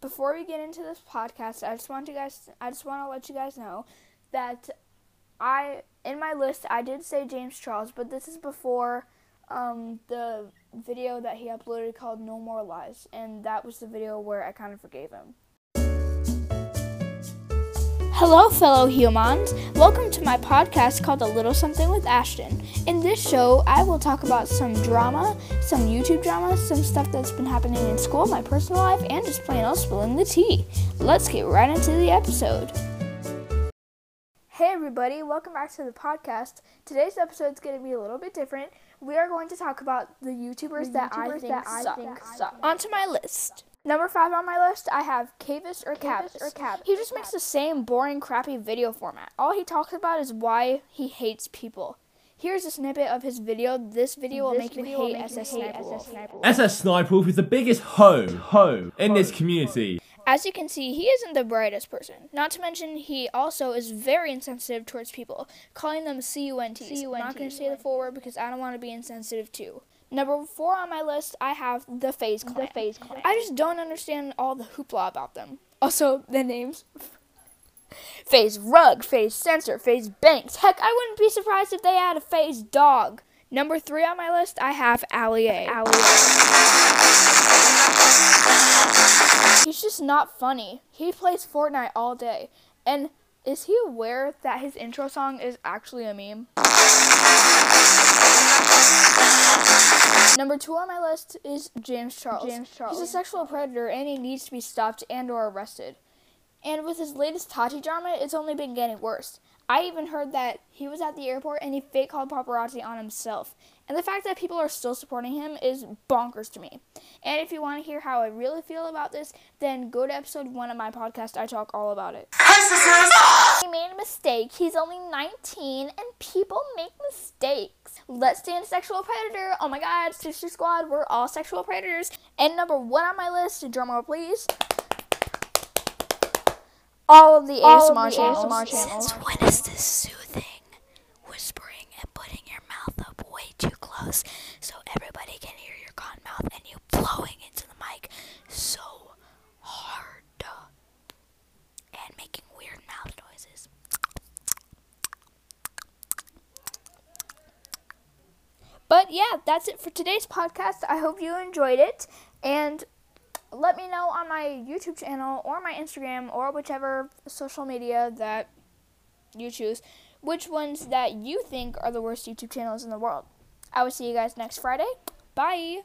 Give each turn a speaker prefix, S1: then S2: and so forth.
S1: before we get into this podcast, I just want you guys I just want to let you guys know that I in my list I did say James Charles, but this is before um, the video that he uploaded called No More Lies, and that was the video where I kind of forgave him. Hello, fellow humans. Welcome to my podcast called A Little Something with Ashton. In this show, I will talk about some drama, some YouTube drama, some stuff that's been happening in school, my personal life, and just plain old spilling the tea. Let's get right into the episode. Hey, everybody, welcome back to the podcast. Today's episode is going to be a little bit different. We are going to talk about the YouTubers, the that, YouTubers I that, I suck. think suck. Onto my list. Number five on my list, I have Kavis or Kavis. Or Kavis. He just makes the same boring, crappy video format. All he talks about is why he hates people. Here's a snippet of his video. This video will this make video you hate SS Sniper
S2: SSSniperWolf is the biggest hoe, hoe in this community.
S1: As you can see, he isn't the brightest person. Not to mention, he also is very insensitive towards people, calling them C-U-N-Ts. I'm not going to say the full word because I don't want to be insensitive too. Number four on my list, I have the FaZe Clan. The FaZe Clan. I just don't understand all the hoopla about them. Also, the names. FaZe Rug, FaZe Censor, FaZe Banks. Heck, I wouldn't be surprised if they had a FaZe Dog. Number three on my list, I have Allie. He's just not funny. He plays Fortnite all day. And is he aware that his intro song is actually a meme? Number two on my list is James Charles. James Charles. He's a sexual predator and he needs to be stopped and or arrested. And with his latest Tati drama, it's only been getting worse. I even heard that he was at the airport and he fake called paparazzi on himself. And the fact that people are still supporting him is bonkers to me. And if you want to hear how I really feel about this, then go to episode one of my podcast. I talk all about it. He made a mistake. He's only 19 and people make mistakes. Let's stand sexual predator. Oh my god, Sister Squad, we're all sexual predators. And number one on my list, drumroll please all of the all ASMR, of the channels. ASMR channels.
S3: Since when is this soothing? Whispering and putting your mouth up way too close so everybody can hear your cotton mouth and you blowing into the mic so hard and making weird mouth noises.
S1: But yeah, that's it for today's podcast. I hope you enjoyed it. And let me know on my YouTube channel or my Instagram or whichever social media that you choose which ones that you think are the worst YouTube channels in the world. I will see you guys next Friday. Bye.